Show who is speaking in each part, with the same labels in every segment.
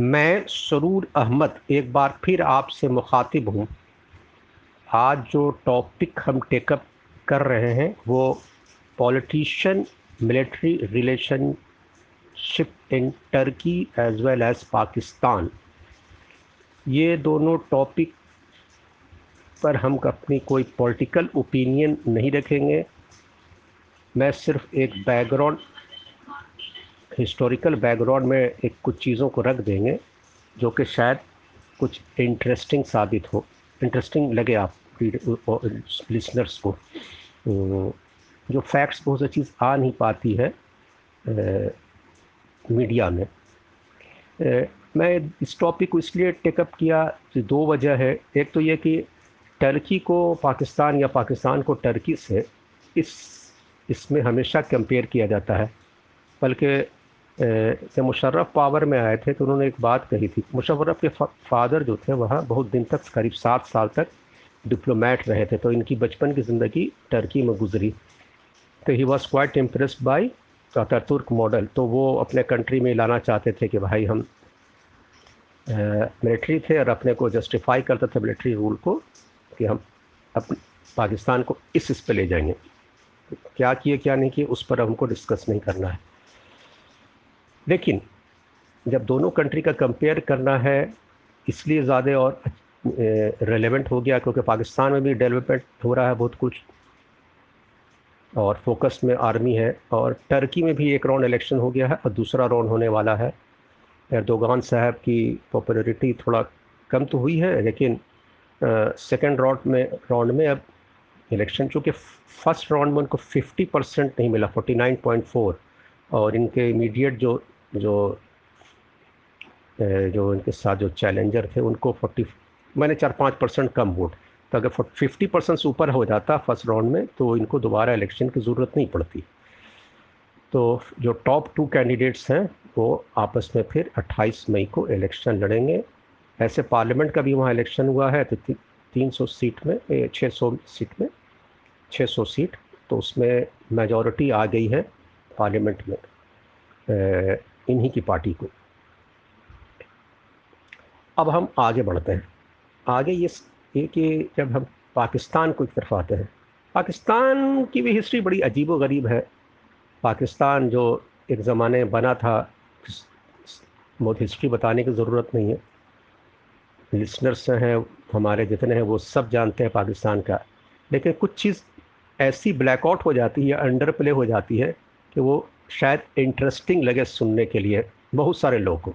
Speaker 1: मैं सरूर अहमद एक बार फिर आपसे मुखातिब हूँ। आज जो टॉपिक हम टेकअप कर रहे हैं, वो politician military relationship in Turkey as well as Pakistan ये दोनों टॉपिक पर हम अपनी कोई पॉलिटिकल ओपिनियन नहीं रखेंगे। मैं सिर्फ़ एक बैकग्राउंड हिस्टोरिकल बैकग्राउंड में एक कुछ चीज़ों को रख देंगे जो कि शायद कुछ इंटरेस्टिंग साबित हो। इंटरेस्टिंग लगे आप लिसनर्स को। जो फैक्ट्स बहुत सी चीज़ आ नहीं पाती है ए, मीडिया में। ए, मैं इस टॉपिक को इसलिए टेकअप किया दो वजह है। एक तो ये कि टर्की को पाकिस्तान या पाकिस्तान को टर्की से इस इसमें हमेशा कंपेयर किया जाता है। बल्कि जब मुशर्रफ पावर में आए थे तो उन्होंने एक बात कही थी। मुशर्रफ के फादर जो थे, वहाँ बहुत दिन तक, करीब सात साल तक डिप्लोमेट रहे थे तो इनकी बचपन की ज़िंदगी टर्की में गुजरी। तो he was quite impressed by Turk model तो वो अपने कंट्री में लाना चाहते थे कि भाई हम मिलिट्री थे और अपने को जस्टिफाई करते थे मिलिट्री रूल को कि हम अपने पाकिस्तान को इस इस पे ले जाएँगे। क्या किए, क्या नहीं किए, उस पर हमको डिस्कस नहीं करना है। लेकिन जब दोनों कंट्री का कंपेयर करना है, इसलिए ज़्यादा और रेलेवेंट हो गया, क्योंकि पाकिस्तान में भी डेवलपमेंट हो रहा है बहुत कुछ। और फोकस में आर्मी है और टर्की में भी एक राउंड इलेक्शन हो गया है और दूसरा राउंड होने वाला है। एर्दोगान साहब की पॉपुलरिटी थोड़ा कम तो हुई है, लेकिन सेकेंड राउंड में राउंड में अब इलेक्शन चूँकि फ़र्स्ट राउंड में उनको 50 परसेंट नहीं मिला 49.4 और इनके इमीडिएट जो जो जो इनके साथ जो चैलेंजर थे, उनको 40 मैंने चार पाँच परसेंट कम वोट तो अगर फिफ्टी परसेंट से ऊपर हो जाता फ़र्स्ट राउंड में तो इनको दोबारा इलेक्शन की ज़रूरत नहीं पड़ती। तो जो टॉप टू कैंडिडेट्स हैं, वो आपस में फिर 28 मई को इलेक्शन लड़ेंगे। ऐसे पार्लियामेंट का भी वहाँ इलेक्शन हुआ है तो तीन सौ सीट में छः सौ सीट में छः सौ सीट तो उसमें मेजॉरिटी आ गई है पार्लियामेंट में। इन्हीं की पार्टी को। अब हम आगे बढ़ते हैं। आगे ये ये कि जब हम पाकिस्तान को एक तरफ़ आते हैं, पाकिस्तान की भी हिस्ट्री बड़ी अजीब गरीब है। पाकिस्तान जो एक ज़माने बना था बहुत हिस्ट्री बताने की ज़रूरत नहीं है। लिसनर्स हैं, हमारे जितने हैं, वो सब जानते हैं पाकिस्तान का। लेकिन कुछ चीज़ ऐसी ब्लैकआउट हो जाती है अंडर प्ले हो जाती है कि वो शायद इंटरेस्टिंग लगे सुनने के लिए बहुत सारे लोगों को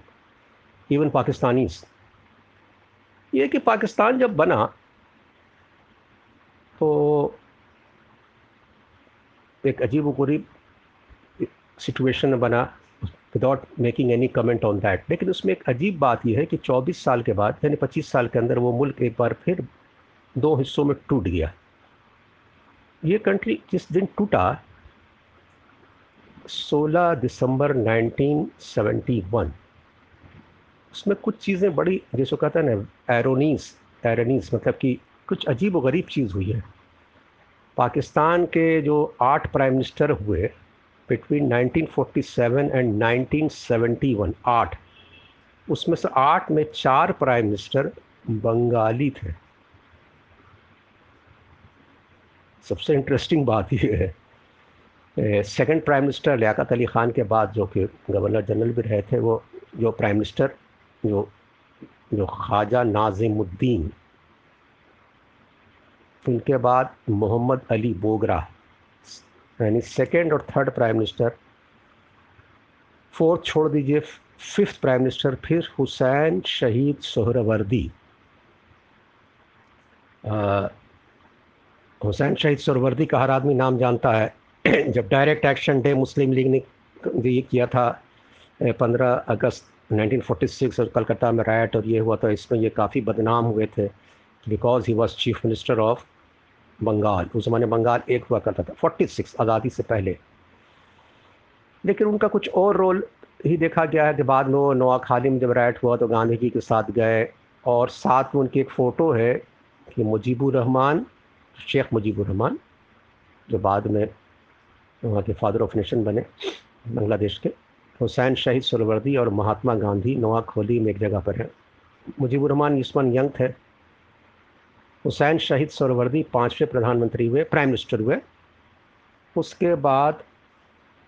Speaker 1: इवन पाकिस्तानी ये कि पाकिस्तान जब बना तो एक अजीब गरीब सिचुएशन बना without making any comment on that लेकिन उसमें एक अजीब बात यह है कि 24 साल के बाद, यानी 25 साल के अंदर वो मुल्क एक बार फिर दो हिस्सों में टूट गया। ये कंट्री जिस दिन टूटा 16 दिसंबर 1971 उसमें कुछ चीज़ें बड़ी जैसे कहता है ना, एरोनीस एरोनीस मतलब कि कुछ अजीब व गरीब चीज़ हुई है। पाकिस्तान के जो आठ प्राइम मिनिस्टर हुए बिटवीन 1947 एंड 1971 आठ। उसमें से आठ में चार प्राइम मिनिस्टर बंगाली थे। सबसे इंटरेस्टिंग बात यह है second prime minister Liaquat Ali Khan के बाद जो कि गवर्नर जनरल भी रहे थे, वो जो प्राइम मिनिस्टर जो जो ख्वाजा नाजिमुद्दीन उनके बाद मोहम्मद अली बोगरा यानी सेकेंड और थर्ड प्राइम मिनिस्टर फोर्थ छोड़ दीजिए फिफ्थ प्राइम मिनिस्टर फिर हुसैन शहीद सोहरवर्दी हुसैन शहीद सोहरवर्दी का हर आदमी नाम जानता है। जब direct action day Muslim League ने ये किया था पंद्रह अगस्त 1946 और कलकत्ता में राइट और ये हुआ था, इसमें ये काफ़ी बदनाम हुए थे because he was chief minister of Bengal उस ज़माने बंगाल एक हुआ करता था 46 आज़ादी से पहले। लेकिन उनका कुछ और रोल ही देखा गया है, कि बाद में वो नवा खालिम जब राइट हुआ तो गांधी जी के साथ गए, और साथ में उनकी एक फ़ोटो है कि मुजीबुर रहमान, शेख मुजीबुर रहमान, जो बाद में वहाँ के फादर ऑफ़ नेशन बने, बांग्लादेश के। हुसैन, शहीद सुरवर्दी और महात्मा गांधी नवा खोली में एक जगह पर है। मुजीबुररहमान युस्मान यंग थे। हुसैन, शहीद सुरवर्दी पाँचवें प्रधानमंत्री हुए, प्राइम मिनिस्टर हुए। उसके बाद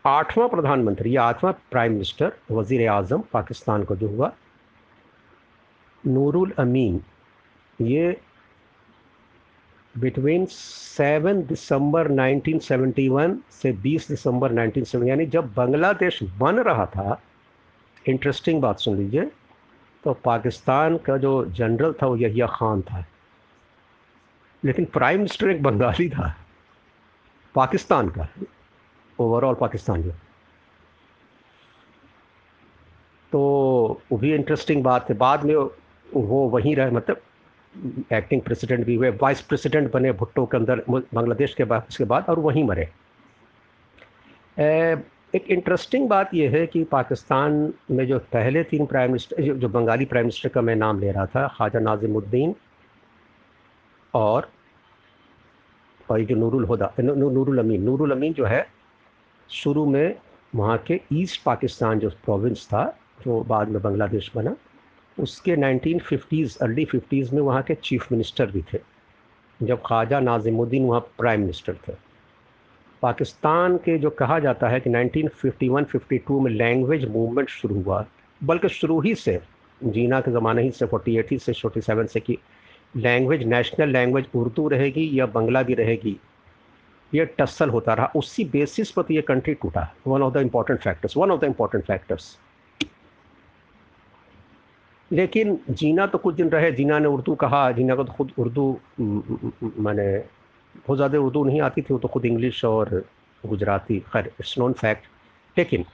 Speaker 1: आठवां प्रधानमंत्री या आठवां प्राइम मिनिस्टर वज़ी अजम पाकिस्तान को जो हुआ। नूरुल अमीन, ये बिटवीन सेवन दिसंबर 1971 से 20 दिसंबर 1970 यानी जब बांग्लादेश बन रहा था इंटरेस्टिंग बात सुन लीजिए तो पाकिस्तान का जो जनरल था वो यहिया खान था। लेकिन प्राइम मिनिस्टर एक बंगाली था, पाकिस्तान का ओवरऑल पाकिस्तान जो तो वो भी इंटरेस्टिंग बात है, बाद में वो वहीं रहे मतलब एक्टिंग प्रेसिडेंट भी हुए वाइस प्रेसिडेंट बने भुट्टो के अंदर बांग्लादेश के बाद उसके बाद और वहीं मरे। एक इंटरेस्टिंग बात यह है कि पाकिस्तान में जो पहले तीन प्राइम मिनिस्टर जो, बंगाली प्राइम मिनिस्टर का मैं नाम ले रहा था ख्वाजा नाजिमुद्दीन और और जो नूरुल हुदा नूरुल अमीन नूरुल अमीन जो है शुरू में वहाँ के ईस्ट पाकिस्तान जो प्रोविंस था जो बाद में बांग्लादेश बना। उसके 1950s अर्ली 50s में वहाँ के चीफ मिनिस्टर भी थे। जब ख्वाजा नाजिमुद्दीन वहाँ प्राइम मिनिस्टर थे। पाकिस्तान के जो कहा जाता है कि 1951-52 में लैंग्वेज मूवमेंट शुरू हुआ, बल्कि शुरू ही से, जीना के ज़माने ही से 48 से 47 से कि लैंग्वेज, नेशनल लैंग्वेज उर्दू रहेगी या बंगला भी रहेगी, ये टसल होता रहा। उसी बेसिस पर तो ये कंट्री टूटा। One of the important factors one of the important factors लेकिन जीना तो कुछ दिन रहे, जीना ने उर्दू कहा, जीना को तो खुद उर्दू मैंने बहुत ज़्यादा उर्दू नहीं आती थी, वो तो खुद इंग्लिश और गुजराती, खैर इट्स नॉन फैक्ट लेकिन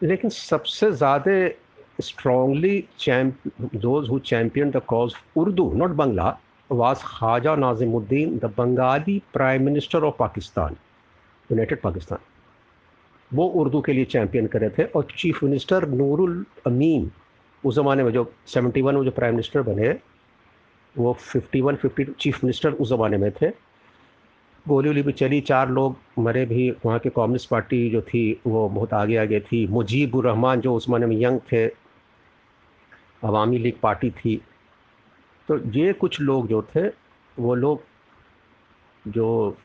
Speaker 1: लेकिन सबसे ज़्यादा strongly champ those who champion the cause Urdu not Bangla was Khwaja Nazimuddin the Bengali prime minister of Pakistan united Pakistan, वो उर्दू के लिए चैम्पियन करे थे, और चीफ मिनिस्टर नूरुल अमीन उस ज़माने में जो 71 में जो प्राइम मिनिस्टर बने, वो 51 50 चीफ मिनिस्टर उस ज़माने में थे। गोली वोली भी चली, चार लोग मरे भी। वहाँ के कम्युनिस्ट पार्टी जो थी, वो बहुत आगे आगे थी। मुजीबुर रहमान जो उस ज़माने में यंग थे, अवामी लीग पार्टी थी। तो ये कुछ लोग जो थे, वो लोग जो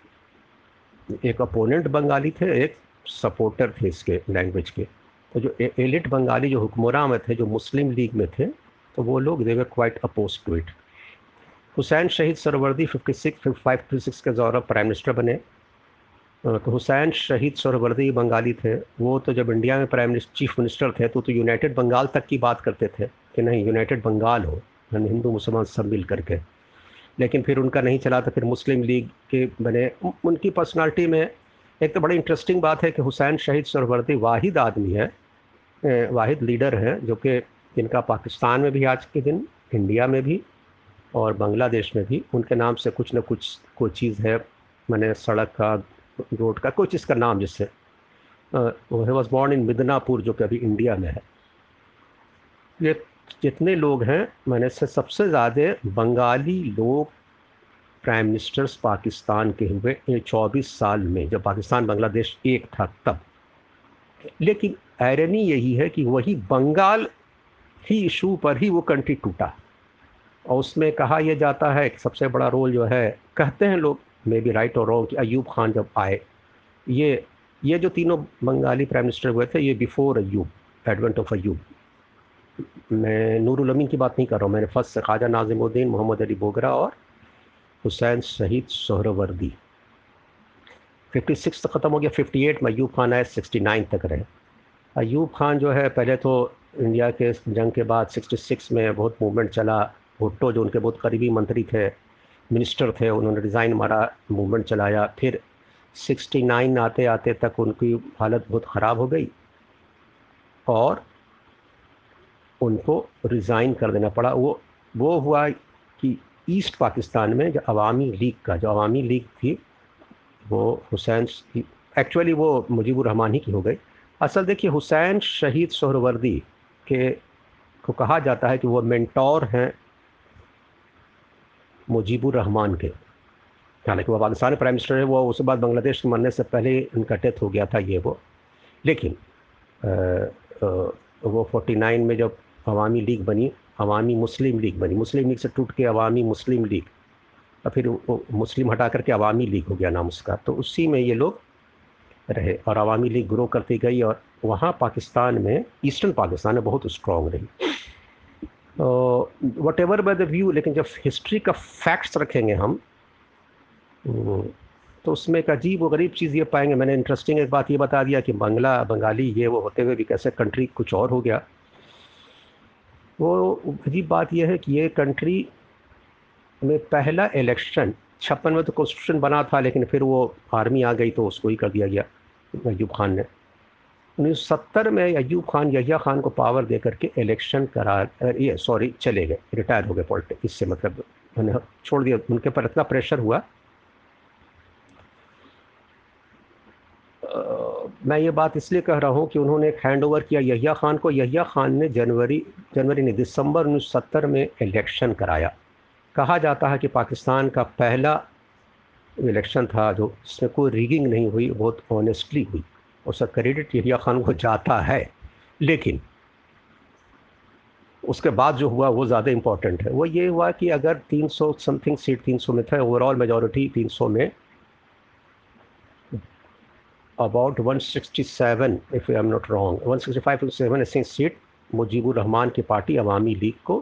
Speaker 1: एक अपोनेंट बंगाली थे, एक सपोर्टर थे इसके लैंग्वेज के। तो जो एलिट बंगाली जो हुक्मरान में थे, जो मुस्लिम लीग में थे तो वो लोग they were quite oppose to it Hussain Shaheed Suhrawardy 56 56 के दौरा प्राइम मिनिस्टर बने। तो हुसैन शहीद सरवर्दी बंगाली थे। वो तो जब इंडिया में प्राइम मिनिस्टर चीफ मिनिस्टर थे तो तो यूनाइटेड बंगाल तक की बात करते थे कि नहीं यूनाइटेड बंगाल हो हिंदू मुसलमान सब मिल करके। लेकिन फिर उनका नहीं चला तो फिर मुस्लिम लीग के बने। उनकी पर्सनालिटी में एक तो बड़ी इंटरेस्टिंग बात है कि हुसैन शहीद सरवर्दी वाहिद आदमी है वाहिद लीडर हैं, जो कि जिनका पाकिस्तान में भी आज के दिन, इंडिया में भी और बांग्लादेश में भी। उनके नाम से कुछ ना कुछ, कोई चीज़ है, मैंने सड़क का, रोड का, कोई चीज़ का नाम जिससे। वॉज़ बॉर्न इन मिदनापुर, जो कि अभी इंडिया में है। ये जितने लोग हैं, मैंने से सबसे ज़्यादा बंगाली लोग प्राइम मिनिस्टर्स पाकिस्तान के हुए चौबीस साल में, जब पाकिस्तान बांग्लादेश एक था तब। लेकिन आयरनी यही है कि वही बंगाल ही इशू पर ही वो कंट्री टूटा। और उसमें कहा यह जाता है कि सबसे बड़ा रोल जो है, कहते हैं लोग मे बी राइट और रॉन्ग कि अयूब खान जब आए, ये ये जो तीनों बंगाली प्राइम मिनिस्टर हुए थे, ये before Ayub advent of Ayub. मैं नूरुल अमीन की बात नहीं कर रहा हूँ, मैंने फ़र्स्ट से ख्वाजा नाजिमुद्दीन, मोहम्मद अली बोगरा और हुसैन शहीद सोहरवर्दी। 56 तक ख़त्म हो गया 58 में अयूब खान आए 69 तक रहे। अयूब खान जो है, पहले तो इंडिया के जंग के बाद 66 में बहुत मूवमेंट चला। भुट्टो जो उनके बहुत करीबी मंत्री थे मिनिस्टर थे, उन्होंने रिज़ाइन मारा मूवमेंट चलाया। फिर 69 आते आते तक उनकी हालत बहुत ख़राब हो गई और उनको रिज़ाइन कर देना पड़ा। वो वो हुआ कि ईस्ट पाकिस्तान में जो अवामी लीग का, जो अवामी लीग थी, वो हुसैन की एक्चुअली वो मुजीबुर रहमान ही की हो गई। असल देखिए हुसैन शहीद सोहरवर्दी के को कहा जाता है कि वो मेंटोर हैं मुजीबुर रहमान के। हालाँकि वो पाकिस्तान प्राइम मिनिस्टर है वो उसके बाद बांग्लादेश के मरने से पहले उनका डेथ हो गया था ये वो। लेकिन आ, आ, वो 49 में जब अवामी लीग बनी अवामी मुस्लिम लीग बनी मुस्लिम लीग से टूट के अवामी मुस्लिम लीग और फिर मुस्लिम हटा करके अवामी लीग हो गया नाम उसका तो उसी में ये लोग रहे और अवामी लीग ग्रो करती गई और वहाँ पाकिस्तान में, ईस्टर्न पाकिस्तान में बहुत स्ट्रॉन्ग रही। Whatever by the view लेकिन जब हिस्ट्री का फैक्ट्स रखेंगे हम तो उसमें एक अजीब व गरीब चीज़ ये पाएँगे। मैंने इंटरेस्टिंग एक बात ये बता दिया कि बंगला, बंगाली ये वो होते हुए भी कैसे कंट्री कुछ और हो गया। वो अजीब बात यह है कि ये कंट्री में पहला इलेक्शन छप्पन में तो कॉन्स्टिट्यूशन बना था, लेकिन फिर वो आर्मी आ गई तो उसको ही कर दिया गया। अयूब खान ने। उन्नीस सत्तर में अयूब खान यहिया खान को पावर दे करके इलेक्शन करा ये सॉरी चले गए रिटायर हो गए पॉलिटिक्स इससे मतलब मैंने छोड़ दिया उनके पर इतना प्रेशर हुआ। आ, मैं ये बात इसलिए कह रहा हूँ कि उन्होंने एक हैंड ओवर किया यहिया खान को। यहिया खान ने जनवरी जनवरी नहीं दिसंबर उन्नीस में इलेक्शन कराया। कहा जाता है कि पाकिस्तान का पहला इलेक्शन था, जो इसमें कोई रीगिंग नहीं हुई, बहुत ऑनेस्टली हुई। उसका क्रेडिट यहिया खान को जाता है, लेकिन उसके बाद जो हुआ, वो ज़्यादा इंपॉर्टेंट है। वो ये हुआ कि अगर 300 समथिंग सीट 300 में था ओवरऑल मेजॉरिटी 300 में about 167 if I am not wrong 165 to 7 ऐसी सीट मुजीबुर रहमान की पार्टी, अवामी लीग को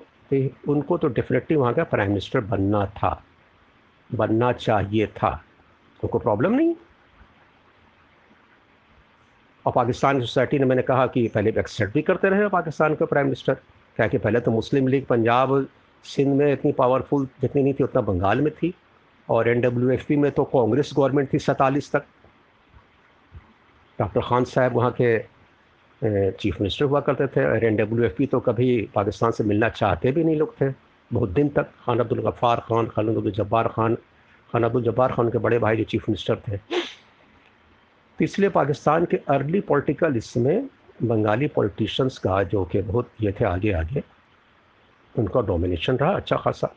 Speaker 1: उनको तो डेफिनेटली वहाँ का प्राइम मिनिस्टर बनना था। बनना चाहिए था। तो कोई प्रॉब्लम नहीं। और पाकिस्तान की सोसाइटी ने मैंने कहा कि पहले एक्सेप्ट भी करते रहे पाकिस्तान के प्राइम मिनिस्टर क्या कि पहले तो मुस्लिम लीग पंजाब, सिंध में इतनी पावरफुल जितनी नहीं थी, उतना बंगाल में थी। और एनडब्ल्यूएफपी में तो कांग्रेस गवर्नमेंट थी सैतालीस तक। डॉक्टर खान साहब वहाँ के चीफ मिनिस्टर हुआ करते थे। और एन तो कभी पाकिस्तान से मिलना चाहते भी नहीं लोग थे। बहुत दिन तक खान अब्दुल गफ़ार खान खान अब्दुल जब्बार खान खान अब्दुल जब्बार खान के बड़े भाई जो चीफ मिनिस्टर थे। तो इसलिए पाकिस्तान के अर्ली पॉलिटिकल इसमें बंगाली पॉलिटिशियंस का जो कि बहुत ये थे आगे आगे, उनका डोमिनेशन रहा अच्छा खासा।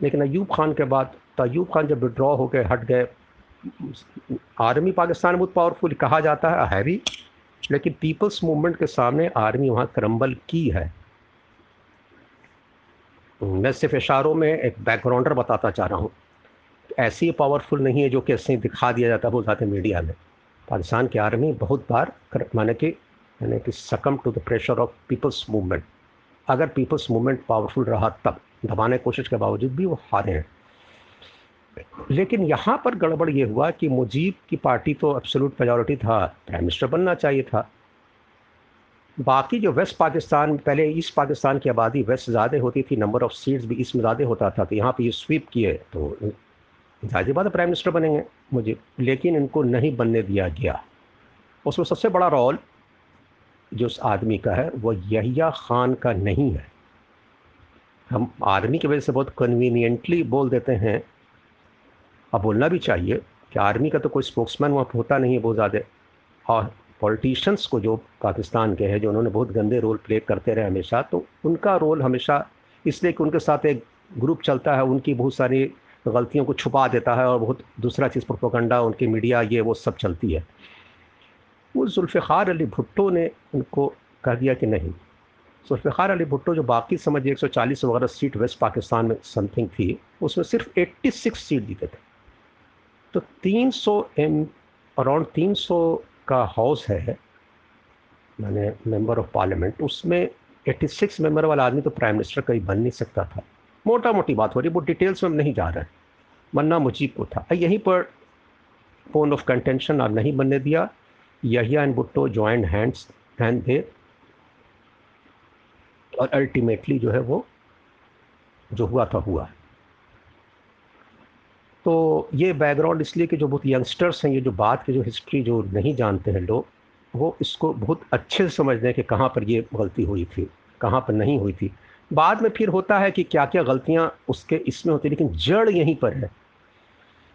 Speaker 1: लेकिन अयूब खान के बाद तो अयूब खान जब विड्रॉ हो गए हट गए, आर्मी पाकिस्तान बहुत पावरफुल कहा जाता है है भी, लेकिन पीपल्स मूवमेंट के सामने आर्मी वहाँ क्रम्बल की है। मैं सिर्फ़ इशारों में एक बैकग्राउंडर बताता चाह रहा हूँ। ऐसी पावरफुल नहीं है जो कि ऐसे दिखा दिया जाता है बहुत ज़्यादा मीडिया में। पाकिस्तान की आर्मी बहुत बार माने कि, यानी कि succumb to the pressure of people's movement अगर पीपल्स मूवमेंट पावरफुल रहा तब, दबाने कोशिश के बावजूद भी वो हारे हैं। लेकिन यहाँ पर गड़बड़ ये हुआ कि मुजीब की पार्टी तो एब्सोलूट मेजॉरिटी था प्राइम मिनिस्टर बनना चाहिए था। बाकी जो वेस्ट पाकिस्तान, पहले ईस्ट पाकिस्तान की आबादी वेस्ट ज़्यादा होती थी नंबर ऑफ़ सीट्स भी ईस्ट में ज़्यादा होता था तो यहाँ पे ये स्वीप किए तो ज़ाहिर बात प्राइम मिनिस्टर बनेंगे मुझे, लेकिन इनको नहीं बनने दिया गया। उसमें सबसे बड़ा रोल जो उस आदमी का है, वो यहिया खान का नहीं है। हम आर्मी की वजह से बहुत कन्वीनियंटली बोल देते हैं, अब बोलना भी चाहिए कि आर्मी का तो कोई स्पोक्समैन वहाँ होता नहीं है बहुत ज़्यादा। और पॉलिटिशियंस को जो पाकिस्तान के हैं, जो उन्होंने बहुत गंदे रोल प्ले करते रहे हमेशा तो उनका रोल हमेशा इसलिए कि उनके साथ एक ग्रुप चलता है, उनकी बहुत सारी गलतियों को छुपा देता है और बहुत दूसरा चीज़ प्रोपोगंडा उनकी मीडिया ये वो सब चलती है। वो जुल्फ़ार अली भुट्टो ने उनको कह दिया कि नहीं। जुल्फ़ार अली भुट्टो जो बाकी समझिए एक सौ चालीस वगैरह सीट वेस्ट पाकिस्तान में समथिंग थी, उसमें सिर्फ़ एट्टी सिक्स सीट जीते थे। तो 300 एम अराउंड 300 का हाउस है, मैंने मेंबर ऑफ़ पार्लियामेंट उसमें 86 मेंबर वाला आदमी तो प्राइम मिनिस्टर कहीं बन नहीं सकता था। मोटा मोटी बात हो रही है वो डिटेल्स में हम नहीं जा रहे हैं। बनना मुजीब को था। यहीं पर पोन ऑफ़ कंटेंशन अब नहीं बनने दिया। Yahya and Bhutto joint hands hand दे और अल्टीमेटली जो है वो, जो हुआ था, हुआ। तो ये बैकग्राउंड इसलिए कि जो बहुत यंगस्टर्स हैं, ये जो बात की जो हिस्ट्री जो नहीं जानते हैं लोग, वो इसको बहुत अच्छे से समझ दें कि कहाँ पर ये गलती हुई थी, कहाँ पर नहीं हुई थी। बाद में फिर होता है कि क्या क्या गलतियाँ उसके इसमें होती लेकिन जड़ यहीं पर है।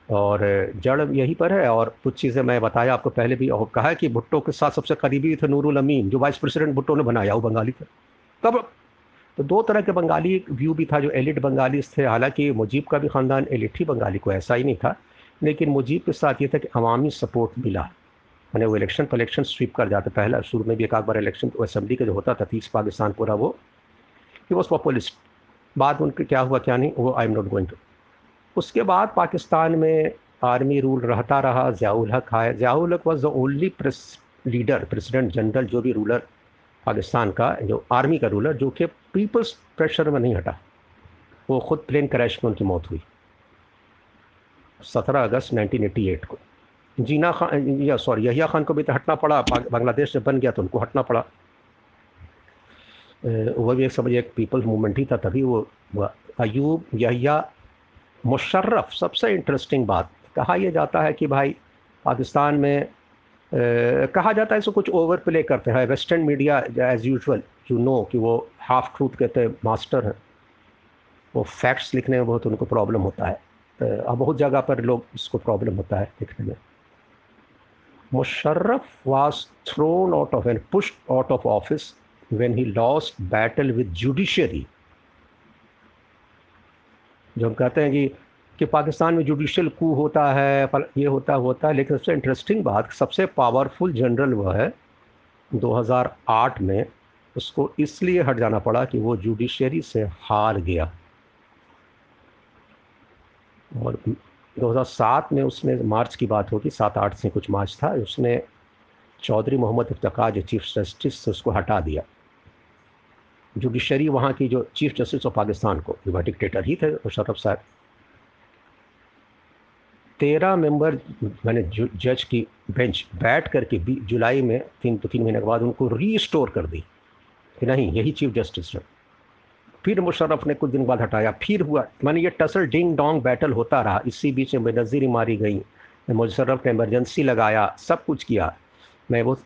Speaker 1: और जड़ यहीं पर है और कुछ चीज़ें मैं बताया आपको पहले भी, और कहा कि भुट्टो के साथ सबसे करीबी थे नूरुल अमीन, जो वाइस प्रेसिडेंट भुट्टो ने बनाया वो बंगाली थे। तब तो दो तरह के बंगाली व्यू भी था जो एलिट बंगाली थे। हालाँकि मुजीब का भी ख़ानदान एलिट ही बंगाली को ऐसा ही नहीं था, लेकिन मुजीब के साथ ये था कि अवामी सपोर्ट मिला। मैंने वो इलेक्शन पर इलेक्शन स्वीप कर जाते पहला, शुरू में भी एक बार इलेक्शन तो असेंबली का जो होता था, तीस पाकिस्तान पूरा वो ही वॉज़ पॉपुलिस्ट बाद उनके क्या हुआ, क्या नहीं, वो I am not going to उसके बाद पाकिस्तान में आर्मी रूल रहता रहा, ज़ियाउल हक आए Ziaul Haq was the only press leader president general जो भी रूलर पाकिस्तान का जो आर्मी का रूलर जो कि पीपल्स प्रेशर में नहीं हटा, वो खुद प्लेन क्रैश में उनकी मौत हुई। 17 अगस्त 1988 को। जीना खान, या सॉरी, यहिया खान को भी तो हटना पड़ा बांग्लादेश से बन गया तो उनको हटना पड़ा। वह भी एक समझ एक पीपल्स मूवमेंट ही था, तभी वो अयूब, यहिया, मुशर्रफ, सबसे इंटरेस्टिंग बात। कहा यह जाता है कि भाई, पाकिस्तान में कहा जाता है, इसको कुछ ओवर प्ले करते हैं। Western media as usual you know कि वो हाफ़ ट्रूथ कहते हैं मास्टर हैं। वो फैक्ट्स लिखने में बहुत उनको प्रॉब्लम होता है। अब बहुत जगह पर लोग इसको प्रॉब्लम होता है लिखने में। Musharraf was thrown out of and push out of office when he lost battle with judiciary जो हम कहते हैं कि कि पाकिस्तान में जुडिशल कू होता है ये होता होता है, लेकिन सबसे इंटरेस्टिंग बात, सबसे पावरफुल जनरल वह है 2008 में उसको इसलिए हट जाना पड़ा कि वो जुडिशरी से हार गया। और 2007 में उसने मार्च की बात होगी, सात आठ से कुछ मार्च था, उसने चौधरी मोहम्मद इफ्तार जो चीफ जस्टिस से उसको हटा दिया। जुडिशरी वहाँ की जो चीफ जस्टिस ऑफ़ पाकिस्तान को डिक्टेटर ही थे मुशरफ साहब। तेरह मेंबर मैंने जज की बेंच बैठ करके जुलाई में, तीन तो तीन महीने के बाद उनको रीस्टोर कर दी। कि नहीं, यही चीफ जस्टिस है। फिर मुशर्रफ ने कुछ दिन बाद हटाया। फिर हुआ, मैंने ये टसल डिंग डोंग बैटल होता रहा। इसी बीच में बेनज़ीरी मारी गई। मुशर्रफ ने इमरजेंसी लगाया, सब कुछ किया। मैं वो,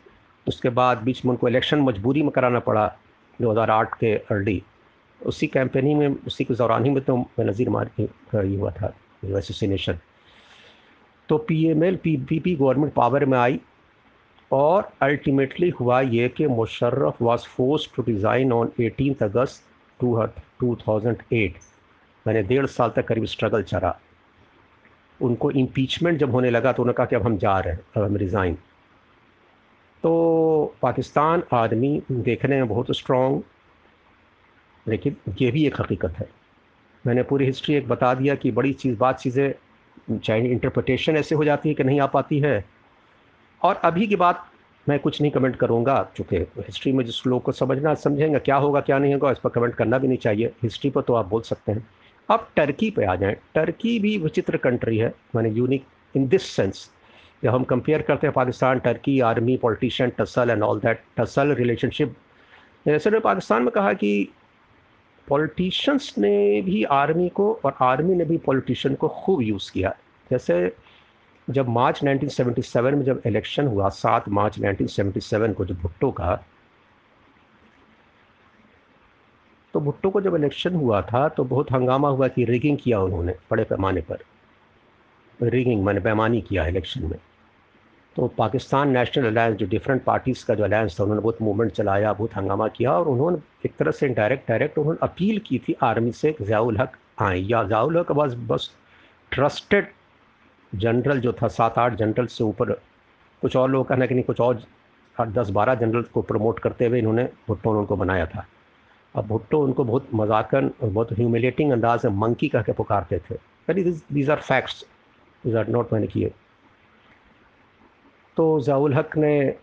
Speaker 1: उसके बाद बीच में उनको इलेक्शन मजबूरी में कराना पड़ा 2008 के अर्ली उसी कैंपेनिंग में, उसी के दौरान ही में तो बेनज़ीर मारी, ये हुआ था। एसोसिनेशन तो P M L P P P government power में आई और अल्टीमेटली हुआ ये कि Musharraf was force to resign on eighteen August two thousand eight मैंने डेढ़ साल तक करीब स्ट्रगल चला उनको इम्पीचमेंट जब होने लगा तो उन्होंने कहा कि अब हम जा रहे हैं, अब हम रिज़ाइन तो पाकिस्तान आदमी देखने में बहुत स्ट्रॉन्ग लेकिन ये भी एक हकीकत है। मैंने पूरी हिस्ट्री एक बता दिया कि बड़ी चीज़, बात चीज़ें चाहे इंटरप्रटेशन ऐसे हो जाती है कि नहीं आ पाती है। और अभी की बात मैं कुछ नहीं कमेंट करूँगा, चूँकि हिस्ट्री में जिस लोग को समझना, समझेंगे क्या होगा, क्या नहीं होगा, इस पर कमेंट करना भी नहीं चाहिए। हिस्ट्री पर तो आप बोल सकते हैं। अब टर्की पे आ जाएँ। टर्की भी विचित्र कंट्री है। मैंने यूनिक इन दिस सेंस जब हम कंपेयर करते हैं Pakistan Turkey army politician tussle and all that tussle relationship जैसे पाकिस्तान में कहा कि पॉलिटिशियंस ने भी आर्मी को और आर्मी ने भी पॉलिटिशियन को खूब यूज़ किया। जैसे जब मार्च 1977 में जब इलेक्शन हुआ, सात मार्च 1977 को जब भुट्टो का तो भुट्टो को जब इलेक्शन हुआ था तो बहुत हंगामा हुआ कि रिगिंग किया उन्होंने, बड़े पैमाने पर। रिगिंग मैंने पैमानी किया इलेक्शन में। तो पाकिस्तान नेशनल अलायंस, जो डिफरेंट पार्टीज़ का जो अलायंस था, उन्होंने बहुत मूवमेंट चलाया, बहुत हंगामा किया और उन्होंने एक तरह से डायरेक्ट डायरेक्ट उन्होंने अपील की थी आर्मी से ज़ियाउल हक आए। या ज़ियाउल हक बस बस ट्रस्टेड जनरल जो था सात आठ जनरल से ऊपर। कुछ और लोग कहना कि नहीं, कुछ और आठ, दस, बारह जनरल को प्रमोट करते हुए इन्होंने भुट्टो ने उनको बनाया था। अब भुट्टो उनको बहुत मजाकन और बहुत ह्यूमिलेटिंग अंदाज में मंकी कह के पुकारते थे। These are facts these are not मैंने किए। तो जयाउल हक ने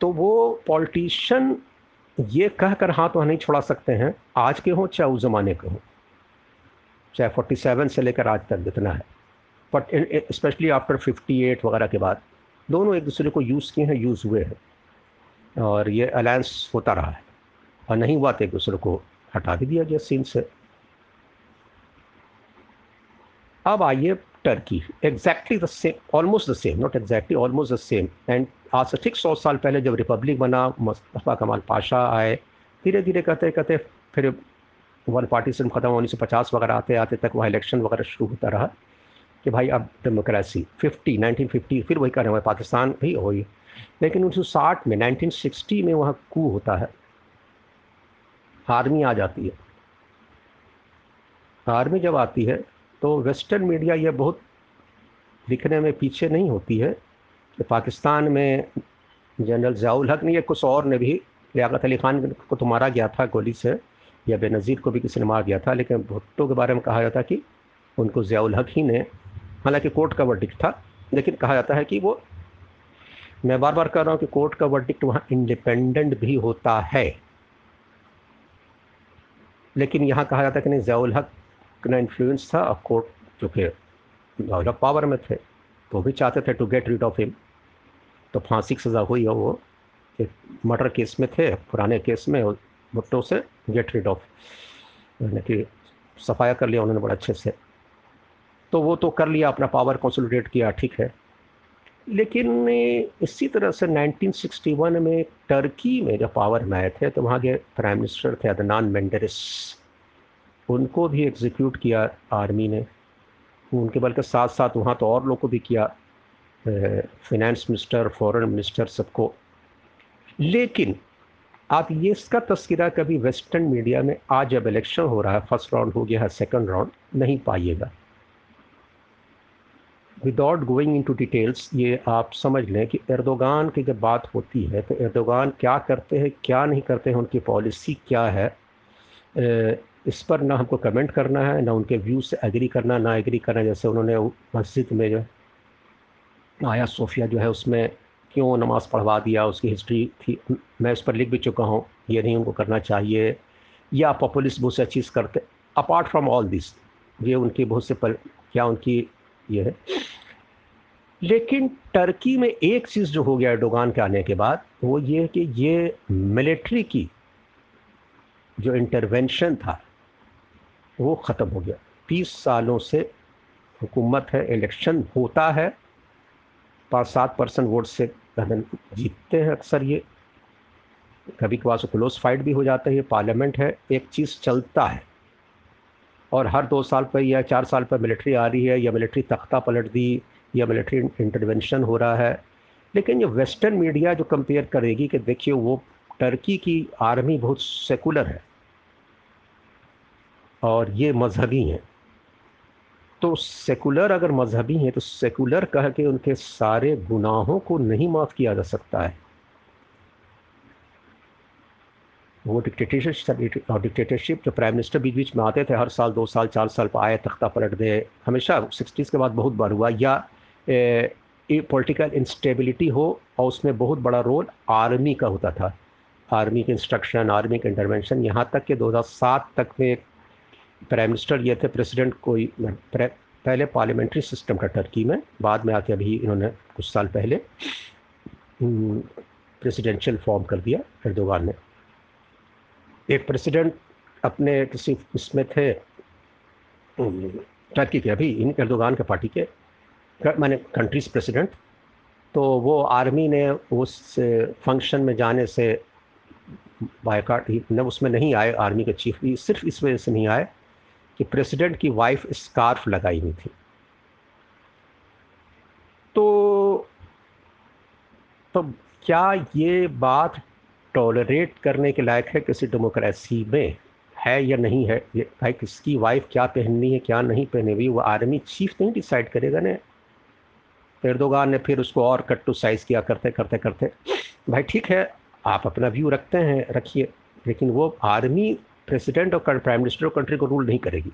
Speaker 1: तो वो पॉलिटिशियन ये कह कर हाथ वहाँ नहीं छोड़ा सकते हैं, आज के हों, चाहे उस ज़माने के हों। चाहे फोर्टी सेवन से लेकर आज तक जितना है। बट स्पेशली आफ्टर 58 वगैरह के बाद, दोनों एक दूसरे को यूज़ किए हैं यूज़ हुए हैं। और ये अलायंस होता रहा है। और नहीं हुआ तो एक दूसरे को हटा भी दिया गया सीन से। अब आइए Turkey. Exactly the same almost the same not exactly almost the same and आज से ठीक सौ साल पहले जब रिपब्लिक बना, मुस्तफ़ा कमाल पाशा आए धीरे धीरे कहते कहते फिर वन पार्टी पार्टीशन ख़त्म उन्नीस सौ पचास वगैरह आते आते तक वहाँ इलेक्शन वगैरह शुरू होता रहा कि भाई अब डेमोक्रेसी 50 1950 फिर वही कर रहे हैं पाकिस्तान भी हो ही लेकिन उन्नीस सौ साठ में 1960 में वहाँ कू होता है। आर्मी आ जाती है। आर्मी जब आती है तो वेस्टर्न मीडिया ये बहुत लिखने में पीछे नहीं होती है। कि पाकिस्तान में जनरल ज़ियाउल हक ने या कुछ और ने भी, लियाकत अली ख़ान को तो मारा गया था गोली से, या बेनज़ीर को भी किसी ने मार दिया था, लेकिन भुट्टो के बारे में कहा जाता कि उनको ज़ियाउल हक ही ने, हालाँकि कोर्ट का वर्डिक्ट था, लेकिन कहा जाता है कि वो, मैं बार बार कह रहा हूँ कि कोर्ट का वर्डिक्ट वहाँ इंडिपेंडेंट भी होता है। लेकिन यहाँ कहा जाता है कि नहीं, ज़ियाउल हक का इन्फ्लुएंस था और कोर्ट जो कि ज़ियाउल पावर में थे तो भी चाहते थे to get rid of him तो फांसी की सज़ा हुई है वो एक मर्डर केस में थे, पुराने केस में भुट्टो से गेट रीड ऑफ़ यानी कि सफाया कर लिया उन्होंने बड़ा अच्छे से। तो वो तो कर लिया, अपना पावर कंसोलिडेट किया, ठीक है। लेकिन इसी तरह से 1961 में टर्की में जब पावर में आए थे तो वहाँ के प्राइम मिनिस्टर थे अदनान मेंडरिस उनको भी एग्जीक्यूट किया आर्मी ने। उनके बल्कि साथ साथ वहाँ तो और लोग को भी किया फिनेंस मिनिस्टर फॉरेन मिनिस्टर सबको। लेकिन आप ये इसका तस्करा कभी वेस्टर्न मीडिया में आज जब इलेक्शन हो रहा है फ़र्स्ट राउंड हो गया है सेकंड राउंड नहीं पाइएगा। विदाउट गोइंग इनटू डिटेल्स ये आप समझ लें कि एर्दोगान की जब बात होती है तो एर्दोगान क्या करते हैं, क्या नहीं करते हैं, उनकी पॉलिसी क्या है? इस पर ना हमको कमेंट करना है, ना उनके व्यू से एग्री करना, ना एग्री करना, जैसे उन्होंने मस्जिद में जो आया सोफिया जो है उसमें क्यों नमाज़ पढ़वा दिया, उसकी हिस्ट्री थी, मैं उस पर लिख भी चुका हूँ, ये नहीं उनको करना चाहिए। या पॉपुलिस्ट बहुत से चीज़ करते अपार्ट फ्रॉम ऑल दिस ये उनकी बहुत से पर, क्या उनकी ये है? लेकिन टर्की में एक चीज़ जो हो गया डोगान के आने के बाद, वो ये कि ये मिलिट्री की जो इंटरवेंशन था वो ख़त्म हो गया। तीस सालों से हुकूमत है, इलेक्शन होता है, पाँच सात परसेंट वोट से जीतते हैं अक्सर ये। कभी कभार क्लोज फाइट भी हो जाता है, ये पार्लियामेंट है, एक चीज़ चलता है। और हर दो साल पर या चार साल पर मिलिट्री आ रही है, या मिलिट्री तख्ता पलट दी, या मिलिट्री इंटरवेंशन हो रहा है। लेकिन ये वेस्टर्न मीडिया जो कंपेयर करेगी कि देखिए वो टर्की की आर्मी बहुत सेकुलर है। और ये मजहबी हैं। तो सेकुलर अगर मजहबी हैं तो सेकुलर कह के उनके सारे गुनाहों को नहीं माफ़ किया जा सकता है। वो डिक्टेटरशिप और डिक्टेटरशिप जो प्राइम मिनिस्टर बीच बीच में आते थे, हर साल, दो साल, चार साल पर आए, तख्ता पलट दे हमेशा सिक्सटीज़ के बाद बहुत बार हुआ, या पॉलिटिकल इंस्टेबिलिटी हो, और उसमें बहुत बड़ा रोल आर्मी का होता था। आर्मी के इंस्ट्रक्शन आर्मी के इंटरवेंशन यहाँ तक कि 2007 तक में प्राइम मिनिस्टर ये थे प्रेसिडेंट कोई पहले पार्लियामेंट्री सिस्टम था टर्की में, बाद में आके अभी इन्होंने कुछ साल पहले प्रेसिडेंशियल फॉर्म कर दिया एर्दोगान ने। एक प्रेसिडेंट अपने किसी इसमें थे टर्की के अभी, इन एर्दोगान के पार्टी के मैंने कंट्रीज़ प्रेसिडेंट तो वो आर्मी ने उस फ़ंक्शन में जाने से बायकाट ही, न, उसमें नहीं आए आर्मी के चीफ भी सिर्फ़ इस वजह से नहीं आए कि प्रेसिडेंट की वाइफ स्कार्फ लगाई हुई थी। तो तो क्या ये बात टॉलरेट करने के लायक है किसी डेमोक्रेसी में? है या नहीं है? ये भाई किसकी वाइफ क्या पहननी है, क्या नहीं पहनी हुई वो आर्मी चीफ नहीं डिसाइड करेगा ना। एर्दोगान ने फिर उसको और कट टू साइज़ किया करते करते करते। भाई ठीक है, आप अपना व्यू रखते हैं, रखिए। लेकिन वो आर्मी प्रेसिडेंट और प्राइम मिनिस्टर ऑफ़ कंट्री को रूल नहीं करेगी।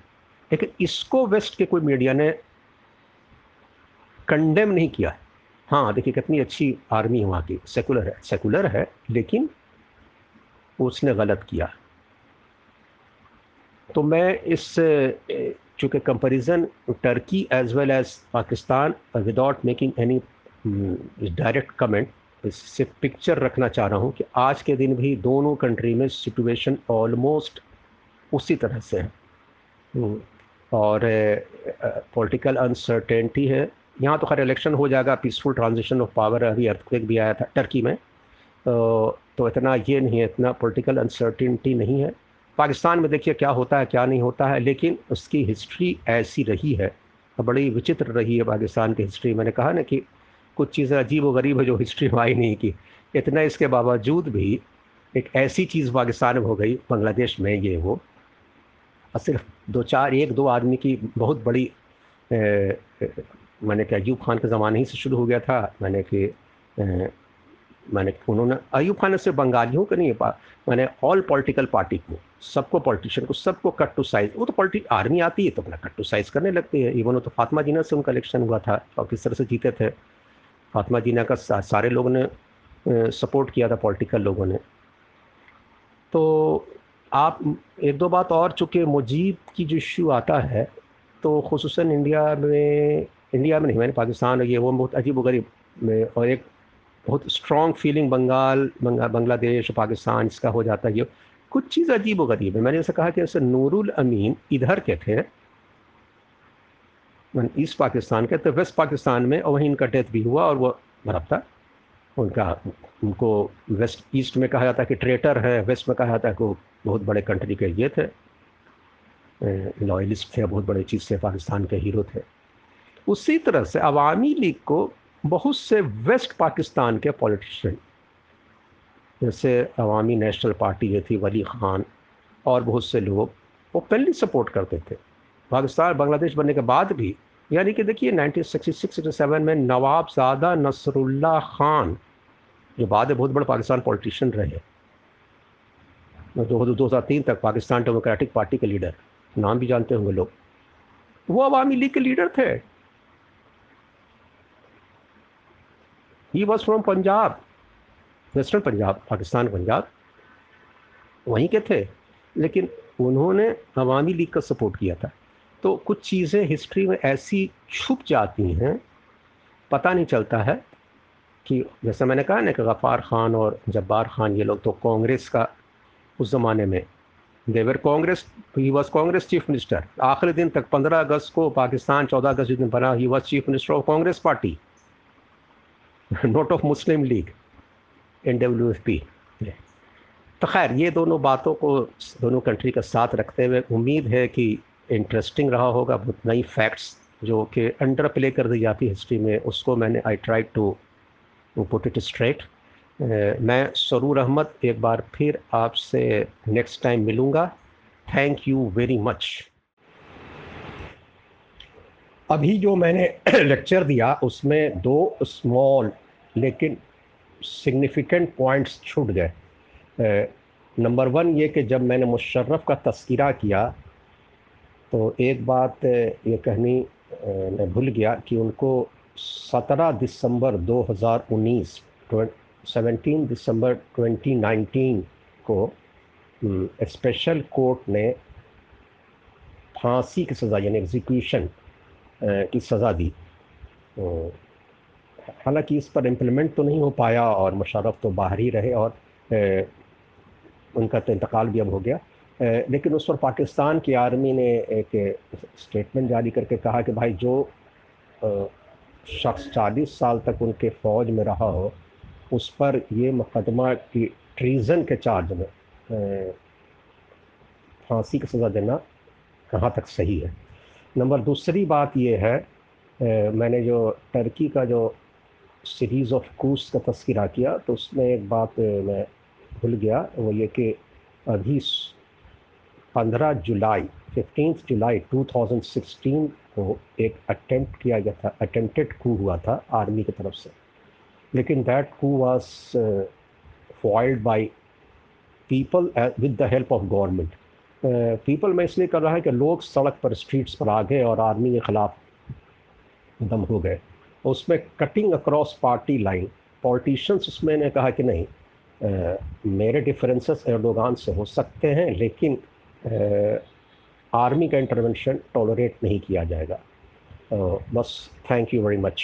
Speaker 1: लेकिन इसको वेस्ट के कोई मीडिया ने कंडेम नहीं किया है। हाँ देखिए, कितनी अच्छी आर्मी है वहाँ की सेकुलर है सेकुलर है, लेकिन उसने गलत किया। तो मैं इस चूँकि comparison Turkey as well as Pakistan without making any direct comment इससे पिक्चर रखना चाह रहा हूँ कि आज के दिन भी दोनों कंट्री में सिचुएशन ऑलमोस्ट उसी तरह से है। हम्म, और पॉलिटिकल अनसर्टेनिटी है। यहाँ तो खैर इलेक्शन हो जाएगा पीसफुल ट्रांजिशन ऑफ़ पावर अभी अर्थक्वेक भी आया था टर्की में। तो, तो इतना ये नहीं है इतना पॉलिटिकल अनसर्टेनिटी नहीं है। पाकिस्तान में देखिए क्या होता है क्या नहीं होता है लेकिन उसकी हिस्ट्री ऐसी रही है बड़ी विचित्र रही है पाकिस्तान की हिस्ट्री मैंने कहा ना कि कुछ चीज़ें अजीब व गरीब है जो हिस्ट्री में आई नहीं की इतना इसके बावजूद भी एक ऐसी चीज़ पाकिस्तान में हो गई बांग्लादेश में ये वो। और सिर्फ़ दो चार, एक दो आदमी की बहुत बड़ी मैंने कि अयूब खान के ज़माने ही से शुरू हो गया था। मैंने कि मैंने उन्होंने अयूब खान से बंगालियों को नहीं है मैंने ऑल पॉलिटिकल पार्टी को, सबको पॉलिटिशियन को, सबको कट टू साइज़ वो तो पॉलिटिक आर्मी आती है तो अपना कट टू साइज़ करने लगती है। इवन वो तो फातिमा जीना से उनका इलेक्शन हुआ था और किस तरह से जीते थे? फातिमा जीना का सारे लोगों ने सपोर्ट किया था पॉलिटिकल लोगों ने। तो आप एक दो बात और, चूँकि मुजीब की जो इशू आता है तो खसूस इंडिया में इंडिया में नहीं, मैंने पाकिस्तान और ये वो बहुत अजीब गरीब में, और एक बहुत स्ट्रॉन्ग फीलिंग बंगाल बांग्लादेश, पाकिस्तान, इसका हो जाता है ये। कुछ चीज़ अजीब गरीब है। मैंने ऐसा कहा कि जैसे नूरुल अमीन इधर के थे ईस्ट पाकिस्तान के तो वेस्ट पाकिस्तान में, और वहीं इनका डेथ भी हुआ, और वो मरब था। उनका, उनको वेस्ट ईस्ट में कहा जाता है कि ट्रेटर है, वेस्ट में कहा जाता है कि बहुत बड़े कंट्री के ये थे। लॉयलिस्ट थे, बहुत बड़े चीज़ थे, पाकिस्तान के हीरो थे। उसी तरह से अवामी लीग को बहुत से वेस्ट पाकिस्तान के पॉलिटिशियन जैसे अवामी नेशनल पार्टी ये थी, वली ख़ान और बहुत से लोग, वो पहले सपोर्ट करते थे। पाकिस्तान, बांग्लादेश बनने के बाद भी, यानी कि देखिए 1966-67 में नवाब ज़ादा नसरुल्ला ख़ान, जो बाद में बहुत बड़े पाकिस्तान पॉलिटिशियन रहे। दो हज़ार तीन तक पाकिस्तान डेमोक्रेटिक पार्टी के लीडर, नाम भी जानते होंगे लोग। वो अवामी लीग के लीडर थे। He was from Punjab western Punjab, Pakistan Punjab, वहीं के थे। लेकिन उन्होंने अवामी लीग का सपोर्ट किया था। तो कुछ चीज़ें हिस्ट्री में ऐसी छुप जाती हैं, पता नहीं चलता है कि जैसे मैंने कहा ना कि गफ़ार ख़ान और जब्बार ख़ान, ये लोग तो कांग्रेस का उस ज़माने में। They were Congress he was Congress chief minister आखिरी दिन तक 15 अगस्त को पाकिस्तान 14 अगस्त जिस दिन बना he was chief minister of Congress party not of Muslim League N W F P तो खैर, ये दोनों बातों को दोनों कंट्री का साथ रखते हुए उम्मीद है कि इंटरेस्टिंग रहा होगा। बहुत नई फैक्ट्स जो कि अंडर प्ले कर दी जाती हिस्ट्री में, उसको मैंने I try to put it straight मैं सरूर अहमद एक बार फिर आपसे नेक्स्ट टाइम मिलूँगा। थैंक यू वेरी मच अभी जो मैंने लेक्चर दिया, उसमें दो स्मॉल लेकिन सिग्निफिकेंट पॉइंट्स छूट गए। नंबर वन ये कि जब मैंने मुशर्रफ का तस्करा किया तो एक बात ये कहनी मैं भूल गया कि उनको 17 दिसंबर 2019 17 दिसंबर 2019 को स्पेशल कोर्ट ने फांसी की सज़ा, यानी एग्जीक्यूशन की सज़ा दी। हालाँकि इस पर इम्प्लीमेंट तो नहीं हो पाया और मुशरफ तो बाहर ही रहे और उनका तो इंतकाल भी अब हो गया। लेकिन उस पर पाकिस्तान की आर्मी ने एक स्टेटमेंट जारी करके कहा कि भाई जो शख्स चालीस साल तक उनके फ़ौज में रहा हो उस पर ये मुकदमा की ट्रीज़न के चार्ज में फांसी की सज़ा देना कहाँ तक सही है? नंबर दूसरी बात ये है ए, मैंने जो टर्की का जो सीरीज़ ऑफ़ कूस का तस्करा किया तो उसमें एक बात मैं भूल गया वो ये कि अभी 15 जुलाई 15 जुलाई 2016 को एक अटेम्प्ट किया गया था अटेम्प्टेड कू हुआ था आर्मी की तरफ़ से। लेकिन that coup was foiled by people with the help of government people में इसलिए कर रहा है कि लोग सड़क पर स्ट्रीट्स पर आ गए और आर्मी के ख़िलाफ़ दम हो गए। उसमें cutting across party line politicians उसमें ने कहा कि नहीं आ, मेरे डिफरेंसेस एर्दोगान से हो सकते हैं लेकिन आ, आर्मी का इंटरवेंशन टॉलरेट नहीं किया जाएगा। आ, बस थैंक यू वेरी मच